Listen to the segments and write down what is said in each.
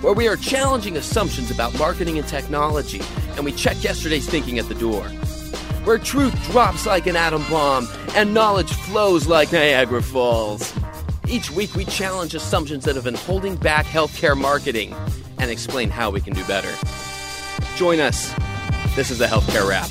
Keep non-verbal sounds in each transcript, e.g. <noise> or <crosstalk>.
where we are challenging assumptions about marketing and technology, and we check yesterday's thinking at the door. Where truth drops like an atom bomb and knowledge flows like Niagara Falls. Each week, we challenge assumptions that have been holding back healthcare marketing and explain how we can do better. Join us. This is the Healthcare Rap.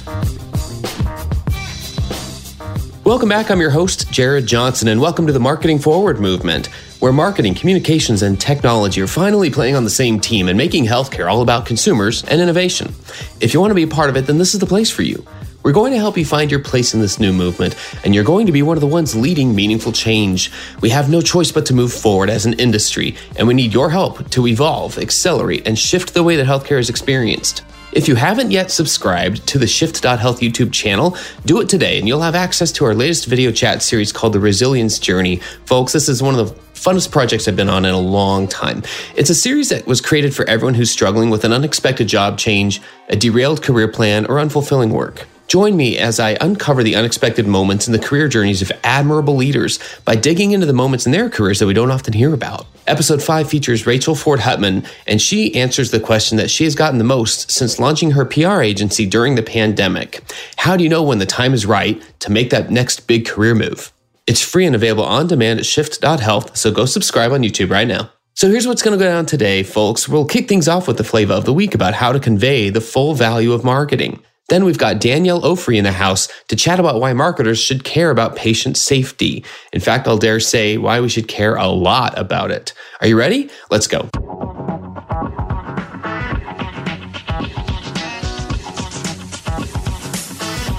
Welcome back. I'm your host, Jared Johnson, and welcome to the Marketing Forward movement where marketing, communications, and technology are finally playing on the same team and making healthcare all about consumers and innovation. If you want to be a part of it, then this is the place for you. We're going to help you find your place in this new movement, and you're going to be one of the ones leading meaningful change. We have no choice but to move forward as an industry, and we need your help to evolve, accelerate, and shift the way that healthcare is experienced. If you haven't yet subscribed to the Shift.Health YouTube channel, do it today and you'll have access to our latest video chat series called The Resilience Journey. Folks, this is one of the funnest projects I've been on in a long time. It's a series that was created for everyone who's struggling with an unexpected job change, a derailed career plan, or unfulfilling work. Join me as I uncover the unexpected moments in the career journeys of admirable leaders by digging into the moments in their careers that we don't often hear about. Episode 5 features Rachel Ford Hutman, and she answers the question that she has gotten the most since launching her PR agency during the pandemic How do you know when the time is right to make that next big career move? It's free and available on demand at shift.health, so go subscribe on YouTube right now. So here's what's going to go down today, folks. We'll kick things off with the flavor of the week about how to convey the full value of marketing. Then we've got Danielle Ofri in the house to chat about why marketers should care about patient safety. In fact, I'll dare say why we should care a lot about it. Are you ready? Let's go.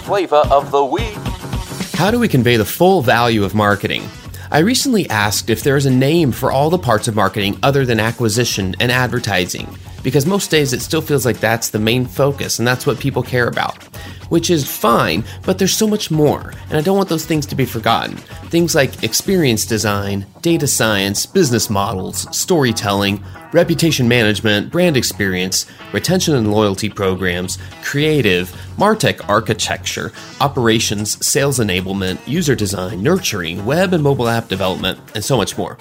Flavor of the week. How do we convey the full value of marketing? I recently asked if there is a name for all the parts of marketing other than acquisition and advertising, because most days it still feels like that's the main focus and that's what people care about. Which is fine, but there's so much more, and I don't want those things to be forgotten. Things like experience design, data science, business models, storytelling, reputation management, brand experience, retention and loyalty programs, creative, Martech architecture, operations, sales enablement, user design, nurturing, web and mobile app development, and so much more.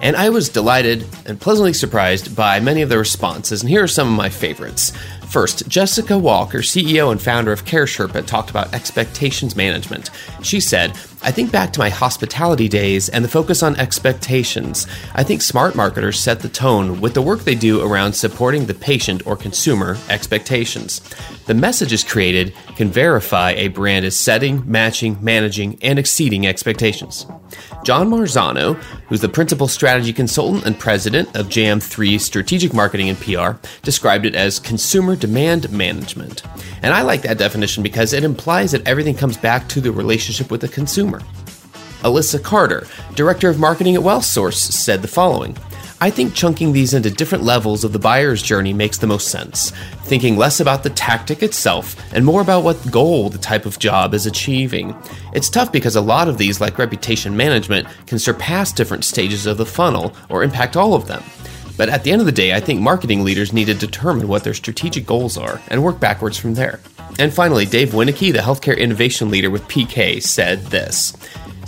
And I was delighted and pleasantly surprised by many of the responses, and here are some of my favorites. First, Jessica Walker, CEO and founder of Care Sherpa, talked about expectations management. She said, I think back to my hospitality days and the focus on expectations. I think smart marketers set the tone with the work they do around supporting the patient or consumer expectations. The messages created can verify a brand is setting, matching, managing, and exceeding expectations. John Marzano, who's the principal strategy consultant and president of JM3 Strategic Marketing and PR, described it as consumer demand management. And I like that definition because it implies that everything comes back to the relationship with the consumer. Alyssa Carter, director of marketing at WellSource, said the following I think chunking these into different levels of the buyer's journey makes the most sense, thinking less about the tactic itself and more about what goal the type of job is achieving. It's tough because a lot of these, like reputation management, can surpass different stages of the funnel or impact all of them. But at the end of the day, I think marketing leaders need to determine what their strategic goals are and work backwards from there. And finally, Dave Winneke, the healthcare innovation leader with PK, said this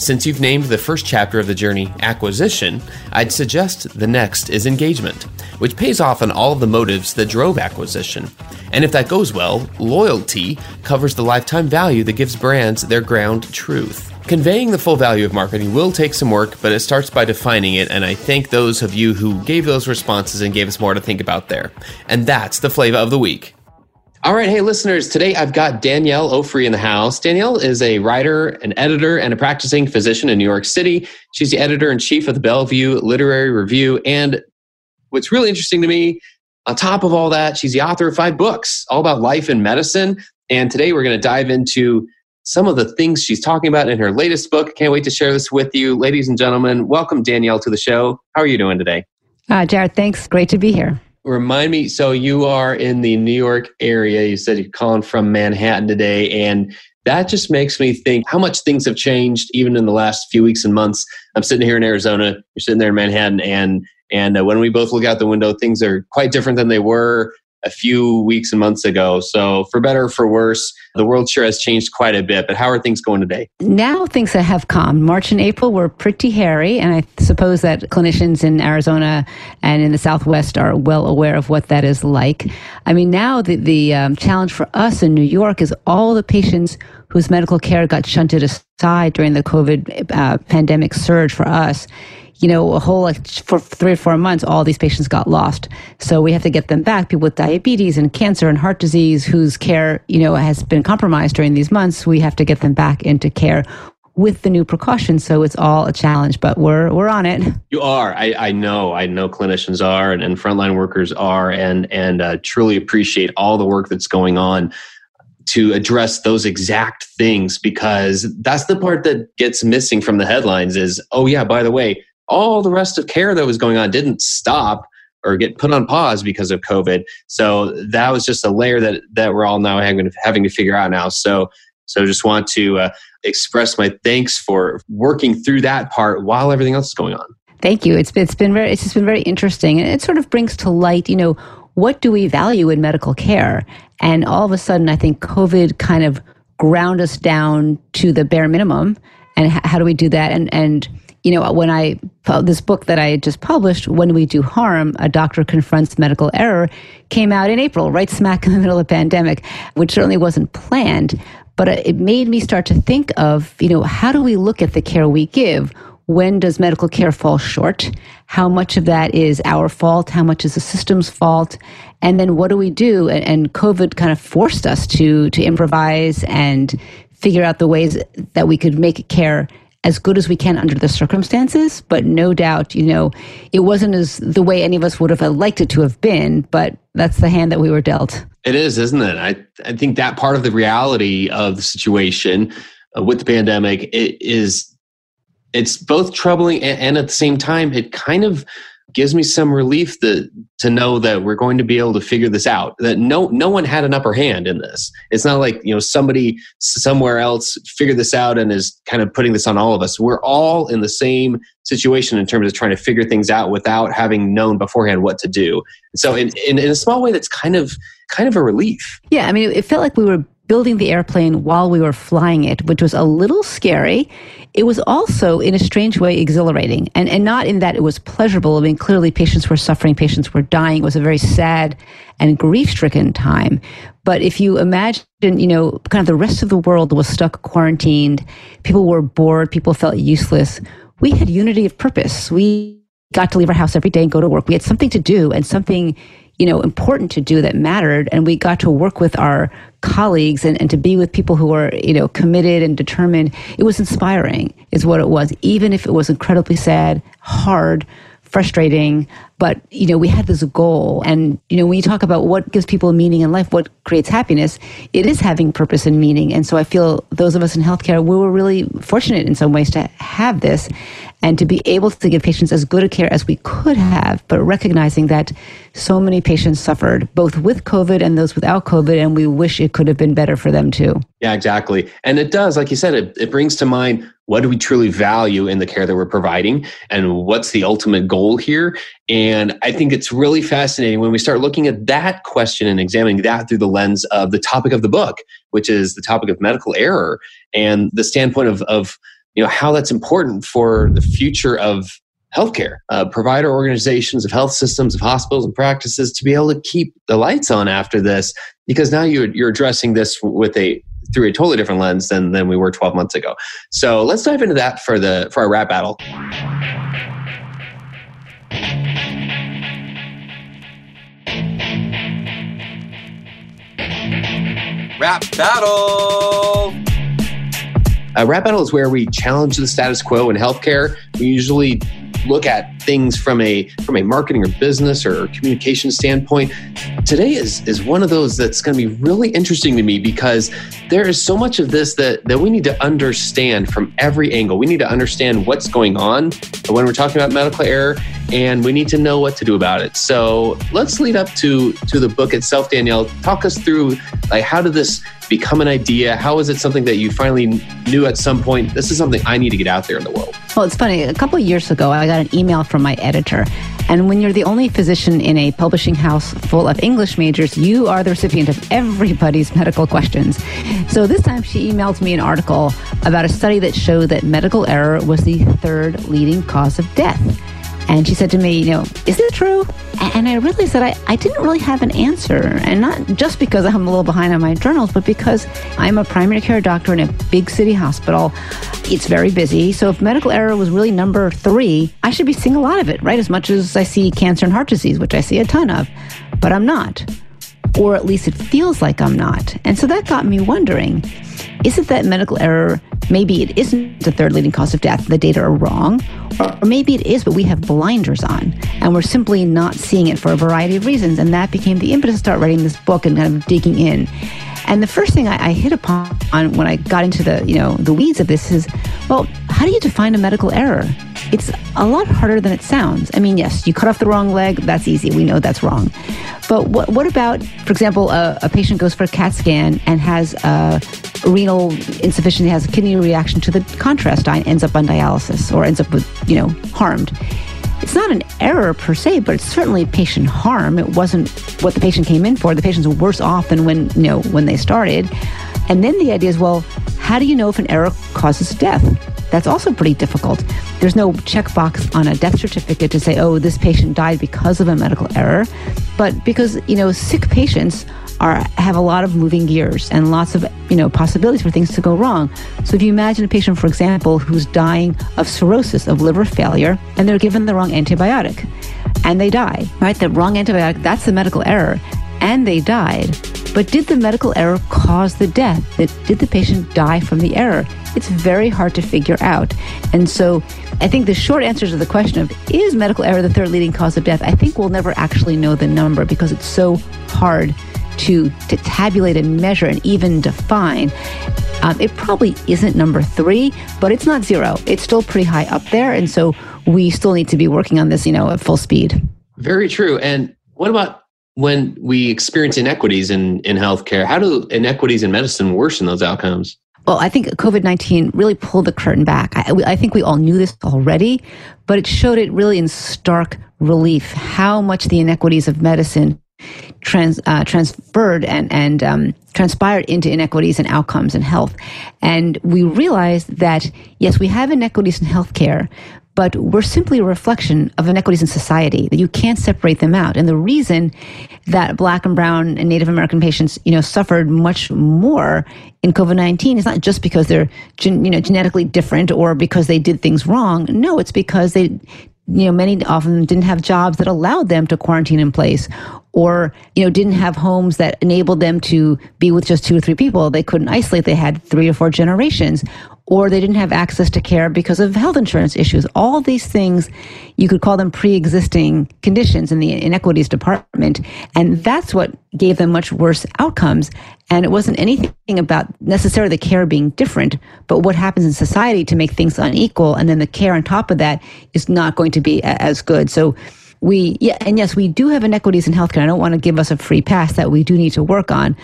since you've named the first chapter of the journey acquisition, I'd suggest the next is engagement, which pays off on all of the motives that drove acquisition. And if that goes well, loyalty covers the lifetime value that gives brands their ground truth. Conveying the full value of marketing will take some work, but it starts by defining it, and I thank those of you who gave those responses and gave us more to think about there. And that's the flavor of the week. All right, hey listeners, today I've got Danielle Ofri in the house. Danielle is a writer, an editor, and a practicing physician in New York City. She's the editor in chief of the Bellevue Literary Review. And what's really interesting to me, On top of all that, she's the author of five books all about life and medicine. And today we're going to dive into some of the things she's talking about in her latest book. Can't wait to share this with you. Ladies and gentlemen, welcome Danielle to the show. How are you doing today? Uh, Jared, thanks. Great to be here. Remind me, so you are in the New York area. You said you're calling from Manhattan today. And that just makes me think how much things have changed even in the last few weeks and months. I'm sitting here in Arizona, you're sitting there in Manhattan, and and uh, when we both look out the window, things are quite different than they were a few weeks and months ago. So, for better or for worse, the world sure has changed quite a bit. But how are things going today? Now things have calmed. March and April were pretty hairy, and I suppose that clinicians in Arizona and in the Southwest are well aware of what that is like. I mean, now the, the um, challenge for us in New York is all the patients whose medical care got shunted aside during the COVID uh, pandemic surge for us you know, a whole like for three or four months, all these patients got lost. So we have to get them back. People with diabetes and cancer and heart disease whose care, you know, has been compromised during these months. We have to get them back into care with the new precautions. So it's all a challenge, but we're we're on it. You are. I, I know. I know clinicians are, and, and frontline workers are, and and uh, truly appreciate all the work that's going on to address those exact things because that's the part that gets missing from the headlines. Is oh yeah, by the way all the rest of care that was going on didn't stop or get put on pause because of COVID. So that was just a layer that that we're all now having, having to figure out now. So so just want to uh, express my thanks for working through that part while everything else is going on. Thank you. It's been, it's been very it's just been very interesting, and it sort of brings to light, you know, what do we value in medical care? And all of a sudden, I think COVID kind of ground us down to the bare minimum. And how do we do that? And and you know, when I, this book that I just published, When We Do Harm, A Doctor Confronts Medical Error, came out in April, right smack in the middle of the pandemic, which certainly wasn't planned. But uh, it made me start to think of, you know, how do we look at the care we give? When does medical care fall short? How much of that is our fault? How much is the system's fault? And then what do we do? And COVID kind of forced us to to improvise and figure out the ways that we could make care as good as we can under the circumstances. But no doubt, you know, it wasn't as the way any of us would have liked it to have been, but that's the hand that we were dealt. It is, isn't it? I, I think that part of the reality of the situation uh, with the pandemic it is it's both troubling and, and at the same time it kind of gives me some relief to know that we're going to be able to figure this out. That no no one had an upper hand in this. It's not like you know somebody somewhere else figured this out and is kind of putting this on all of us. We're all in the same situation in terms of trying to figure things out without having known beforehand what to do. So in, in, in a small way, that's kind of kind of a relief. Yeah, I mean, it felt like we were building the airplane while we were flying it, which was a little scary. It was also, in a strange way, exhilarating. And, and not in that it was pleasurable. I mean, clearly patients were suffering, patients were dying. It was a very sad and grief stricken time. But if you imagine, you know, kind of the rest of the world was stuck quarantined, people were bored, people felt useless. We had unity of purpose. We got to leave our house every day and go to work. We had something to do and something you know important to do that mattered and we got to work with our colleagues and, and to be with people who were you know committed and determined it was inspiring is what it was even if it was incredibly sad hard frustrating but you know we had this goal and you know when you talk about what gives people meaning in life what creates happiness it is having purpose and meaning and so i feel those of us in healthcare we were really fortunate in some ways to have this and to be able to give patients as good a care as we could have, but recognizing that so many patients suffered, both with COVID and those without COVID, and we wish it could have been better for them too. Yeah, exactly. And it does, like you said, it, it brings to mind what do we truly value in the care that we're providing and what's the ultimate goal here. And I think it's really fascinating when we start looking at that question and examining that through the lens of the topic of the book, which is the topic of medical error and the standpoint of, of you know how that's important for the future of healthcare, uh, provider organizations of health systems, of hospitals and practices to be able to keep the lights on after this, because now you're, you're addressing this with a through a totally different lens than, than we were 12 months ago. So let's dive into that for the for our rap battle. Rap battle. A rap battle is where we challenge the status quo in healthcare. We usually look at things from a from a marketing or business or communication standpoint, today is is one of those that's going to be really interesting to me because there is so much of this that that we need to understand from every angle. We need to understand what's going on when we're talking about medical error, and we need to know what to do about it. So let's lead up to to the book itself, Danielle. Talk us through like how did this become an idea? How is it something that you finally knew at some point? This is something I need to get out there in the world. Well, it's funny. A couple of years ago, I got an email from my editor. And when you're the only physician in a publishing house full of English majors, you are the recipient of everybody's medical questions. So this time she emailed me an article about a study that showed that medical error was the third leading cause of death. And she said to me, you know, is it true? And I realized that I, I didn't really have an answer. And not just because I'm a little behind on my journals, but because I'm a primary care doctor in a big city hospital. It's very busy. So if medical error was really number three, I should be seeing a lot of it, right? As much as I see cancer and heart disease, which I see a ton of. But I'm not. Or at least it feels like I'm not. And so that got me wondering is it that medical error, maybe it isn't the third leading cause of death, the data are wrong, or maybe it is, but we have blinders on and we're simply not seeing it for a variety of reasons. And that became the impetus to start writing this book and kind of digging in. And the first thing I, I hit upon when I got into the, you know, the weeds of this is, well, how do you define a medical error? It's a lot harder than it sounds. I mean, yes, you cut off the wrong leg, that's easy. We know that's wrong. But what, what about, for example, a, a patient goes for a CAT scan and has a renal insufficiency, has a kidney reaction to the contrast, ends up on dialysis or ends up with, you know, harmed. It's not an error per se, but it's certainly patient harm. It wasn't what the patient came in for. The patient's worse off than when, you know, when they started. And then the idea is, well, how do you know if an error causes death? That's also pretty difficult. There's no checkbox on a death certificate to say, oh, this patient died because of a medical error. But because, you know, sick patients are have a lot of moving gears and lots of, you know, possibilities for things to go wrong. So if you imagine a patient, for example, who's dying of cirrhosis, of liver failure, and they're given the wrong antibiotic and they die, right? The wrong antibiotic, that's the medical error. And they died. But did the medical error cause the death? Did the patient die from the error? it's very hard to figure out. And so I think the short answer to the question of is medical error the third leading cause of death, I think we'll never actually know the number because it's so hard to, to tabulate and measure and even define. Um, it probably isn't number three, but it's not zero. It's still pretty high up there. And so we still need to be working on this, you know, at full speed. Very true. And what about when we experience inequities in, in healthcare? How do inequities in medicine worsen those outcomes? Well, I think COVID 19 really pulled the curtain back. I, I, think we all knew this already, but it showed it really in stark relief how much the inequities of medicine trans, uh, transferred and, and um, transpired into inequities and outcomes in health. And we realized that, yes, we have inequities in healthcare, but we're simply a reflection of inequities in society that you can't separate them out and the reason that black and brown and native american patients you know suffered much more in covid-19 is not just because they're gen- you know genetically different or because they did things wrong no it's because they you know many of them didn't have jobs that allowed them to quarantine in place or you know didn't have homes that enabled them to be with just two or three people. They couldn't isolate. They had three or four generations. Or they didn't have access to care because of health insurance issues. All these things you could call them pre-existing conditions in the inequities department. And that's what gave them much worse outcomes. And it wasn't anything about necessarily the care being different but what happens in society to make things unequal. And then the care on top of that is not going to be as good. So we yeah and yes we do have inequities in healthcare i don't want to give us a free pass that we do need to work on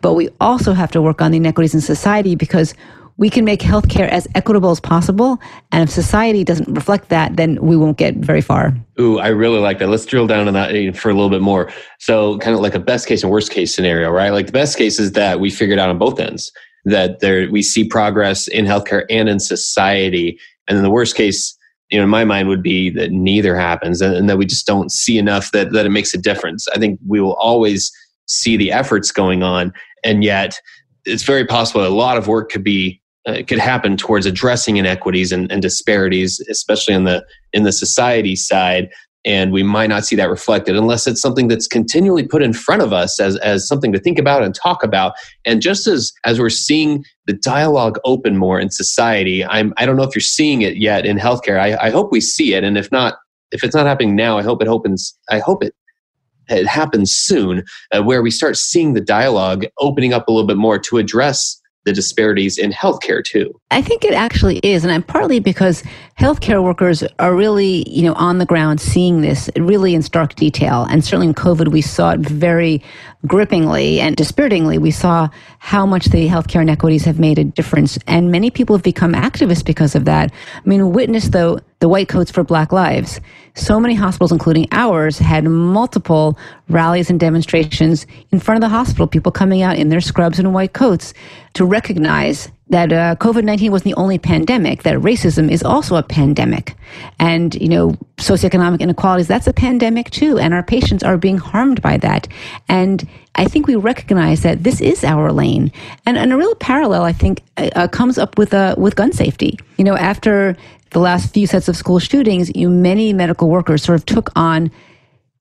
but we also have to work on the inequities in society because we can make healthcare as equitable as possible. And if society doesn't reflect that, then we won't get very far. Ooh, I really like that. Let's drill down on that eh, for a little bit more. So, kind of like a best case and worst case scenario, right? Like the best case is that we figured out on both ends that there we see progress in healthcare and in society. And then the worst case you know, in my mind would be that neither happens and, and, that we just don't see enough that, that it makes a difference. I think we will always see the efforts going on. And yet it's very possible a lot of work could be, uh, could happen towards addressing inequities and, and disparities, especially in the, in the society side and we might not see that reflected unless it's something that's continually put in front of us as, as something to think about and talk about and just as as we're seeing the dialogue open more in society i'm i don't know if you're seeing it yet in healthcare i, I hope we see it and if not if it's not happening now, I hope it opens. I hope it it happens soon, uh, where we start seeing the dialogue opening up a little bit more to address the disparities in healthcare too. I think it actually is, and I'm partly because healthcare workers are really, you know, on the ground seeing this really in stark detail. And certainly in COVID, we saw it very grippingly and dispiritingly. We saw how much the healthcare inequities have made a difference, and many people have become activists because of that. I mean, witness though the white coats for Black Lives. So many hospitals, including ours, had multiple rallies and demonstrations in front of the hospital, people coming out in their scrubs and white coats to recognize that uh, COVID 19 wasn't the only pandemic, that racism is also a pandemic. And, you know, socioeconomic inequalities, that's a pandemic too. And our patients are being harmed by that. And I think we recognize that this is our lane. And, and a real parallel, I think, uh, uh comes up with, uh, with gun safety. You know, after the last few sets of school shootings, you, many medical workers sort of took on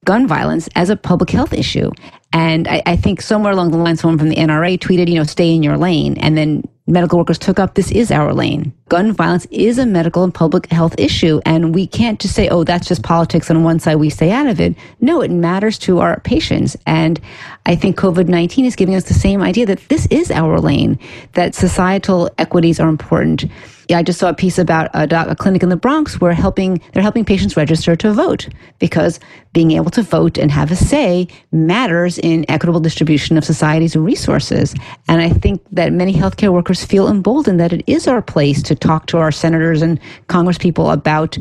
gun violence as a public health issue. And I, I, think somewhere along the line, someone from the NRA tweeted, you know, stay in your lane. And then medical workers took up this is our lane. Gun violence is a medical and public health issue. And we can't just say, oh, that's just politics on one side, we stay out of it. No, it matters to our patients. And I think COVID 19 is giving us the same idea that this is our lane, that societal equities are important. Yeah, I just saw a piece about a, doc, a clinic in the Bronx where helping they're helping patients register to vote because being able to vote and have a say matters in equitable distribution of society's resources. And I think that many healthcare workers feel emboldened that it is our place to talk to our senators and congresspeople about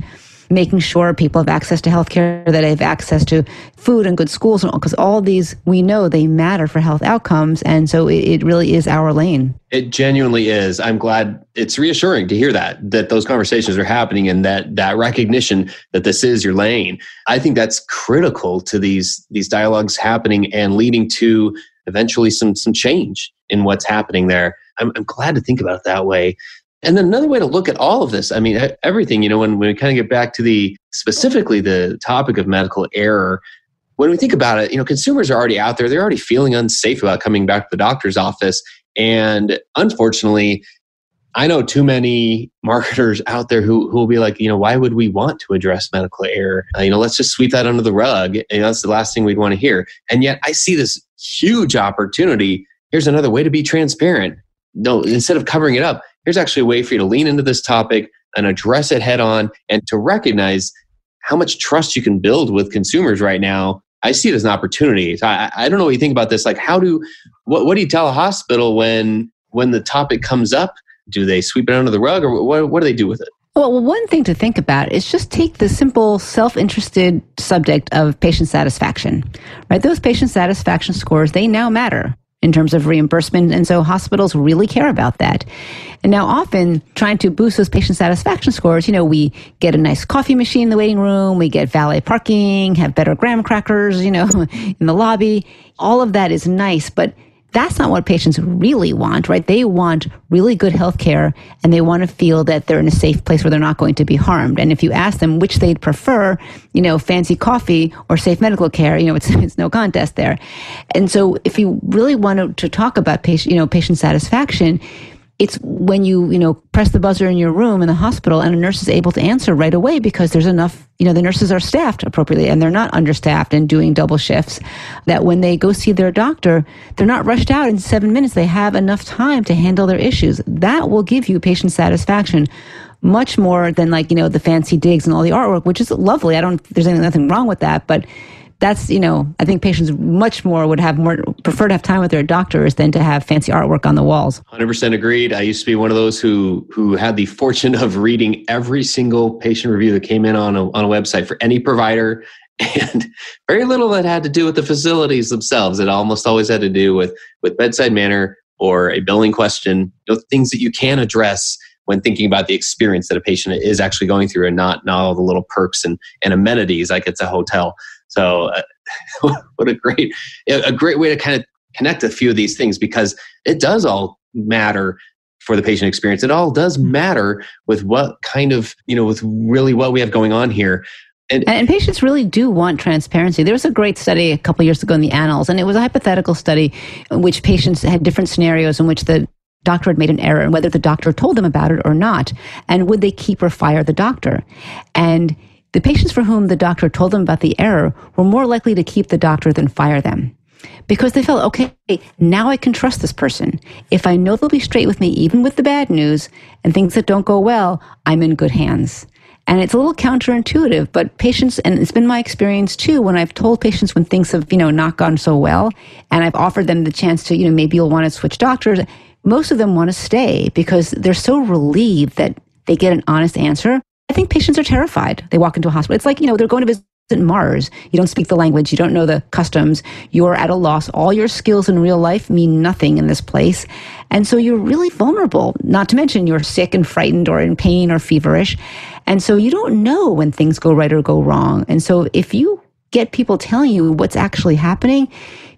making sure people have access to health care, that they have access to food and good schools, because all these we know they matter for health outcomes. And so it, it really is our lane. It genuinely is. I'm glad it's reassuring to hear that, that those conversations are happening and that that recognition that this is your lane. I think that's critical to these, these dialogues happening and leading to eventually some, some change in what's happening there. I'm, I'm glad to think about it that way. And then another way to look at all of this, I mean, everything, you know, when, when we kind of get back to the specifically the topic of medical error, when we think about it, you know, consumers are already out there. They're already feeling unsafe about coming back to the doctor's office. And unfortunately, I know too many marketers out there who, who will be like, you know, why would we want to address medical error? Uh, you know, let's just sweep that under the rug. And that's the last thing we'd want to hear. And yet I see this huge opportunity. Here's another way to be transparent. No, instead of covering it up, here's actually a way for you to lean into this topic and address it head on and to recognize how much trust you can build with consumers right now. I see it as an opportunity. So I, I don't know what you think about this. Like, how do what, what do you tell a hospital when when the topic comes up? Do they sweep it under the rug, or what, what do they do with it? Well, one thing to think about is just take the simple self-interested subject of patient satisfaction. Right? Those patient satisfaction scores, they now matter in terms of reimbursement. And so hospitals really care about that. And now often trying to boost those patient satisfaction scores, you know, we get a nice coffee machine in the waiting room, we get valet parking, have better graham crackers, you know, <laughs> in the lobby. All of that is nice, but that's not what patients really want, right? They want really good health care and they want to feel that they're in a safe place where they're not going to be harmed. And if you ask them which they'd prefer, you know, fancy coffee or safe medical care, you know, it's, <laughs> it's no contest there. And so if you really want to, talk about patient, you know, patient satisfaction, it's when you you know press the buzzer in your room in the hospital and a nurse is able to answer right away because there's enough you know the nurses are staffed appropriately and they're not understaffed and doing double shifts that when they go see their doctor they're not rushed out in 7 minutes. They have enough time to handle their issues. That will give you patient satisfaction much more than like you know the fancy digs and all the artwork which is lovely. I don't there's nothing wrong with that but that's you know i think patients much more would have more prefer to have time with their doctors than to have fancy artwork on the walls. 100% agreed. I used to be one of those who who had the fortune of reading every single patient review that came in on a, on a website for any provider <laughs> and very little that had to do with the facilities themselves. It almost always had to do with with bedside manner or a billing question you know things that you can address when thinking about the experience that a patient is actually going through and not not all the little perks and, and amenities like it's a hotel so, uh, <laughs> what a great a great way to kind of connect a few of these things because it does all matter for the patient experience. It all does mm-hmm. matter with what kind of you know with really what we have going on here. And, and, patients really do want transparency. There was a great study a couple years ago in the Annals, and it was a hypothetical study in which patients had different scenarios in which the doctor had made an error and whether the doctor told them about it or not, and would they keep or fire the doctor. And the patients for whom the doctor told them about the error were more likely to keep the doctor than fire them because they felt, okay, now I can trust this person. If I know they'll be straight with me, even with the bad news and things that don't go well, I'm in good hands. And it's a little counterintuitive, but patients, and it's been my experience too, when I've told patients when things have, you know, not gone so well, and I've offered them the chance to, you know, maybe you'll want to switch doctors, most of them want to stay because they're so relieved that they get an honest answer. I think patients are terrified. They walk into a hospital. It's like, you know, they're going to visit Mars. You don't speak the language. You don't know the customs. You're at a loss. All your skills in real life mean nothing in this place. And so you're really vulnerable, not to mention you're sick and frightened or in pain or feverish. And so you don't know when things go right or go wrong. And so if you get people telling you what's actually happening,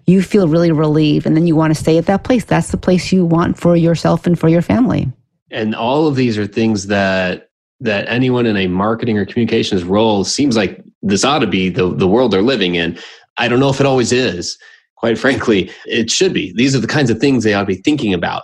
you feel really relieved. And then you want to stay at that place. That's the place you want for yourself and for your family. And all of these are things that that anyone in a marketing or communications role seems like this ought to be the, the world they're living in. I don't know if it always is. Quite frankly, it should be. These are the kinds of things they ought to be thinking about.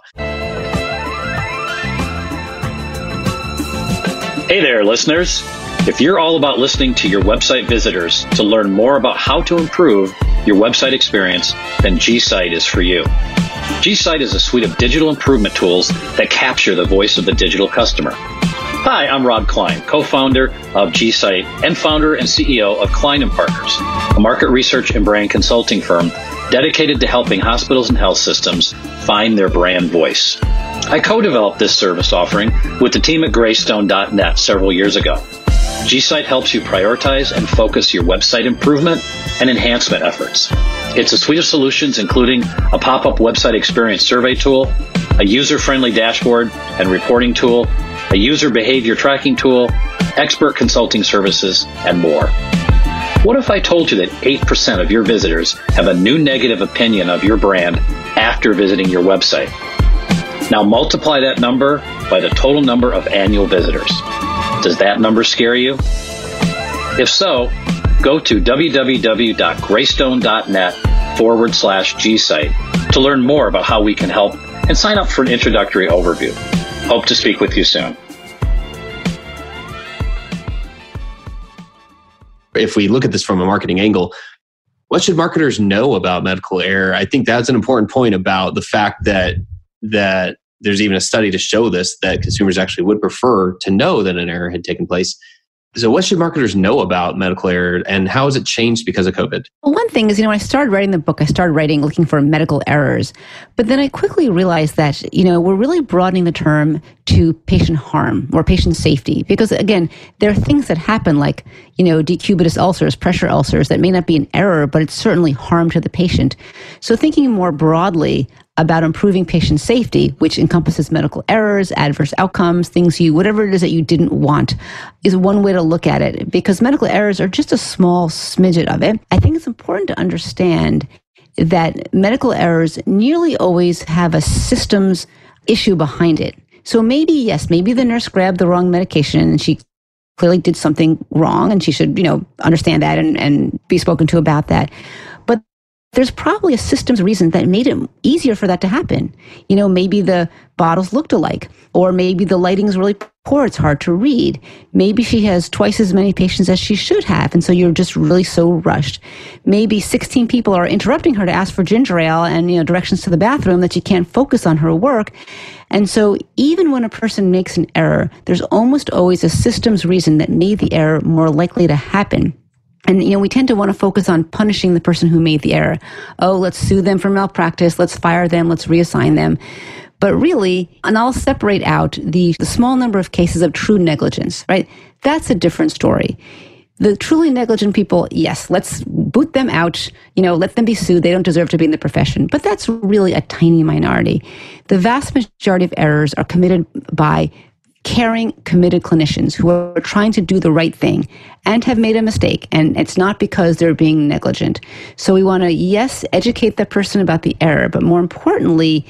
Hey there, listeners. If you're all about listening to your website visitors to learn more about how to improve your website experience, then GSite is for you. GSite is a suite of digital improvement tools that capture the voice of the digital customer. Hi, I'm Rob Klein, co-founder of GSite and founder and CEO of Klein & Partners, a market research and brand consulting firm dedicated to helping hospitals and health systems find their brand voice. I co-developed this service offering with the team at Greystone.net several years ago. GSite helps you prioritize and focus your website improvement and enhancement efforts. It's a suite of solutions including a pop-up website experience survey tool, a user-friendly dashboard and reporting tool, a user behavior tracking tool, expert consulting services, and more. What if I told you that 8% of your visitors have a new negative opinion of your brand after visiting your website? Now multiply that number by the total number of annual visitors. Does that number scare you? If so, go to www.greystone.net forward slash gsite to learn more about how we can help and sign up for an introductory overview. Hope to speak with you soon. If we look at this from a marketing angle, what should marketers know about medical error? I think that's an important point about the fact that that there's even a study to show this that consumers actually would prefer to know that an error had taken place so, what should marketers know about medical error and how has it changed because of COVID? Well, one thing is, you know, when I started writing the book, I started writing looking for medical errors. But then I quickly realized that, you know, we're really broadening the term to patient harm or patient safety. Because again, there are things that happen like, you know, decubitus ulcers, pressure ulcers that may not be an error, but it's certainly harm to the patient. So, thinking more broadly about improving patient safety, which encompasses medical errors, adverse outcomes, things you, whatever it is that you didn't want, is one way to look at it because medical errors are just a small smidget of it. I think it's important to understand that medical errors nearly always have a systems issue behind it. So maybe, yes, maybe the nurse grabbed the wrong medication and she clearly did something wrong and she should, you know, understand that and, and be spoken to about that there's probably a systems reason that made it easier for that to happen. You know, maybe the bottles looked alike, or maybe the lighting's really poor, it's hard to read. Maybe she has twice as many patients as she should have, and so you're just really so rushed. Maybe 16 people are interrupting her to ask for ginger ale and you know directions to the bathroom that she can't focus on her work. And so even when a person makes an error, there's almost always a systems reason that made the error more likely to happen. And, you know, we tend to want to focus on punishing the person who made the error. Oh, let's sue them for malpractice. Let's fire them. Let's reassign them. But really, and I'll separate out the, the small number of cases of true negligence, right? That's a different story. The truly negligent people, yes, let's boot them out, you know, let them be sued. They don't deserve to be in the profession. But that's really a tiny minority. The vast majority of errors are committed by caring, committed clinicians who are trying to do the right thing and have made a mistake. And it's not because they're being negligent. So we want to, yes, educate the person about the error, but more importantly,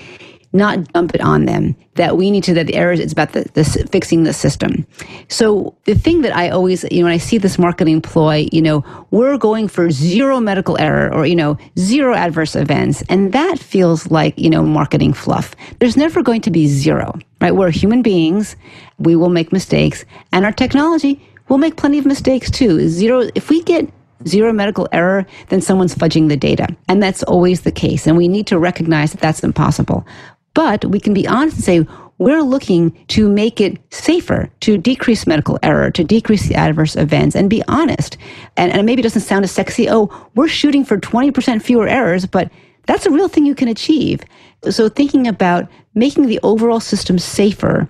not dump it on them that we need to that the errors it's about the, the, fixing the system so the thing that i always you know when i see this marketing ploy you know we're going for zero medical error or you know zero adverse events and that feels like you know marketing fluff there's never going to be zero right we're human beings we will make mistakes and our technology we'll make plenty of mistakes too. Zero, if we get zero medical error, then someone's fudging the data. And that's always the case. And we need to recognize that that's impossible. But we can be honest and say, we're looking to make it safer, to decrease medical error, to decrease the adverse events, and be honest. And, and maybe it doesn't sound as sexy. Oh, we're shooting for 20% fewer errors, but that's a real thing you can achieve. So thinking about making the overall system safer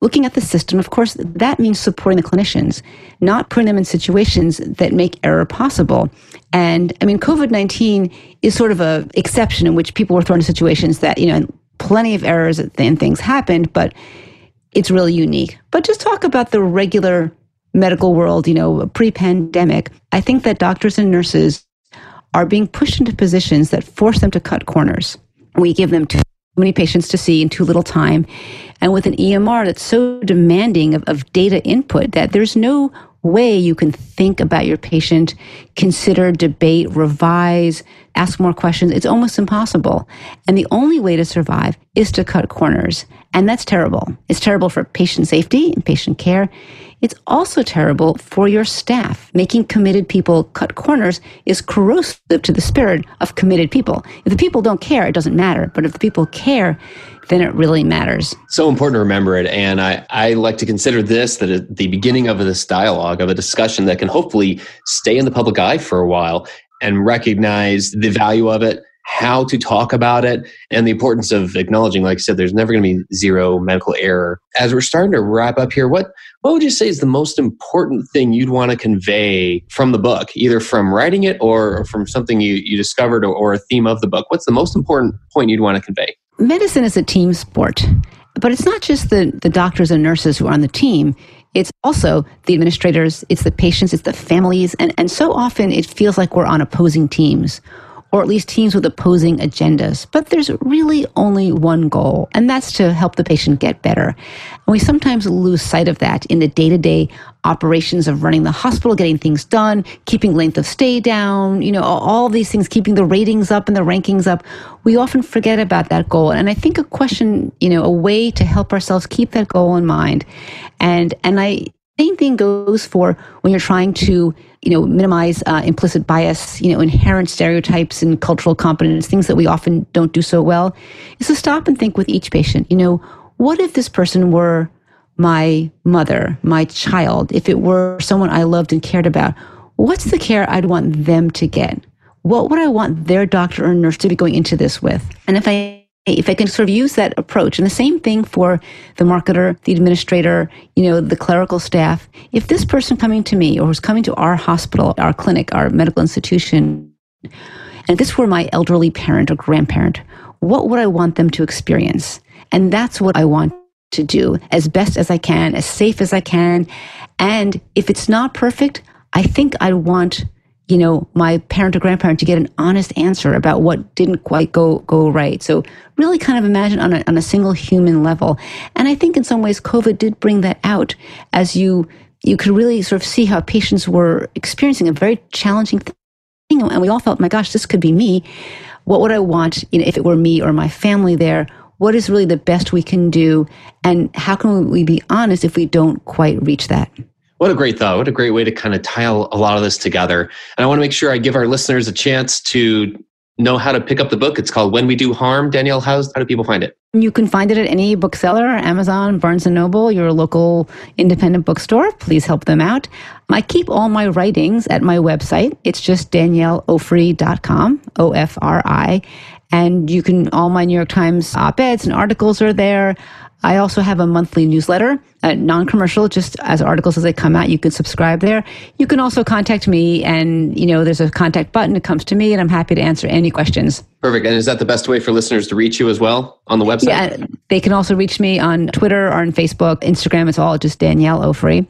looking at the system, of course, that means supporting the clinicians, not putting them in situations that make error possible. And I mean, COVID 19 is sort of a exception in which people were thrown into situations that, you know, plenty of errors and things happened, but it's really unique. But just talk about the regular medical world, you know, pre pandemic. I think that doctors and nurses are being pushed into positions that force them to cut corners. We give them too many patients to see in too little time. And with an EMR that's so demanding of, of data input that there's no way you can think about your patient, consider, debate, revise, ask more questions. It's almost impossible. And the only way to survive is to cut corners. And that's terrible. It's terrible for patient safety and patient care. It's also terrible for your staff. Making committed people cut corners is corrosive to the spirit of committed people. If the people don't care, it doesn't matter. But if the people care, then it really matters. So important to remember it. And I, I like to consider this the beginning of this dialogue, of a discussion that can hopefully stay in the public eye for a while and recognize the value of it how to talk about it and the importance of acknowledging like i said there's never going to be zero medical error as we're starting to wrap up here what what would you say is the most important thing you'd want to convey from the book either from writing it or from something you, you discovered or, or a theme of the book what's the most important point you'd want to convey medicine is a team sport but it's not just the, the doctors and nurses who are on the team it's also the administrators, it's the patients, it's the families. And, and so often it feels like we're on opposing teams or at least teams with opposing agendas. But there's really only one goal, and that's to help the patient get better. And we sometimes lose sight of that in the day to day operations of running the hospital, getting things done, keeping length of stay down, you know, all these things, keeping the ratings up and the rankings up. We often forget about that goal. And I think a question, you know, a way to help ourselves keep that goal in mind. And, and I, same thing goes for when you're trying to you know, minimize uh, implicit bias, you know, inherent stereotypes and cultural competence, things that we often don't do so well, is to stop and think with each patient, you know, what if this person were my mother, my child, if it were someone I loved and cared about? What's the care I'd want them to get? What would I want their doctor or nurse to be going into this with? And if I if I can sort of use that approach, and the same thing for the marketer, the administrator, you know, the clerical staff. If this person coming to me or who's coming to our hospital, our clinic, our medical institution, and this were my elderly parent or grandparent, what would I want them to experience? And that's what I want to do as best as I can, as safe as I can. And if it's not perfect, I think I want you know, my parent or grandparent to get an honest answer about what didn't quite go go right. So really kind of imagine on a, on a single human level. And I think in some ways COVID did bring that out as you you could really sort of see how patients were experiencing a very challenging thing. And we all felt, my gosh, this could be me. What would I want you know, if it were me or my family there? What is really the best we can do? And how can we be honest if we don't quite reach that? What a great thought. What a great way to kind of tie a lot of this together. And I want to make sure I give our listeners a chance to know how to pick up the book. It's called When We Do Harm. Danielle, how's, how do people find it? You can find it at any bookseller, Amazon, Barnes & Noble, your local independent bookstore. Please help them out. I keep all my writings at my website. It's just danielleofri.com, O-F-R-I. And you can, all my New York Times op-eds and articles are there. I also have a monthly newsletter, uh, non-commercial, just as articles as they come out. You can subscribe there. You can also contact me, and you know, there's a contact button. It comes to me, and I'm happy to answer any questions. Perfect. And is that the best way for listeners to reach you as well on the website? Yeah, they can also reach me on Twitter or on Facebook, Instagram. It's all just Danielle Ofri.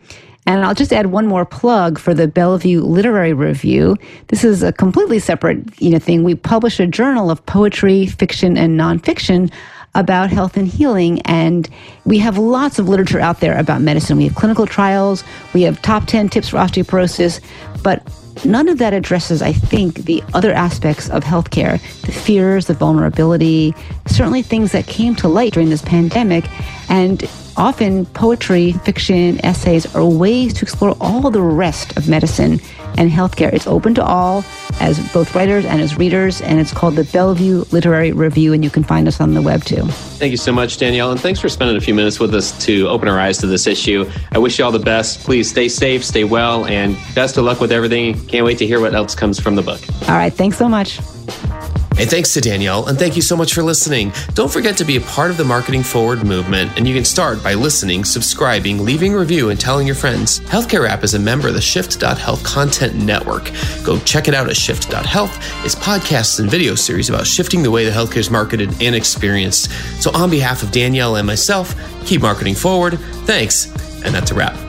And I'll just add one more plug for the Bellevue Literary Review. This is a completely separate, you know, thing. We publish a journal of poetry, fiction, and nonfiction about health and healing. And we have lots of literature out there about medicine. We have clinical trials, we have top 10 tips for osteoporosis, but none of that addresses, I think, the other aspects of healthcare the fears, the vulnerability, certainly things that came to light during this pandemic. And often poetry, fiction, essays are ways to explore all the rest of medicine and healthcare. It's open to all as both writers and as readers, and it's called the Bellevue Literary Review, and you can find us on the web too. Thank you so much, Danielle, and thanks for spending a few minutes with us to open our eyes to this issue. I wish you all the best. Please stay safe, stay well, and best of luck with everything. Can't wait to hear what else comes from the book. All right, thanks so much. Hey, thanks to Danielle, and thank you so much for listening. Don't forget to be a part of the Marketing Forward movement, and you can start by listening, subscribing, leaving a review, and telling your friends. Healthcare App is a member of the Shift.Health Content Network. Go check it out at Shift.Health. It's podcasts and video series about shifting the way the healthcare is marketed and experienced. So, on behalf of Danielle and myself, keep marketing forward. Thanks, and that's a wrap.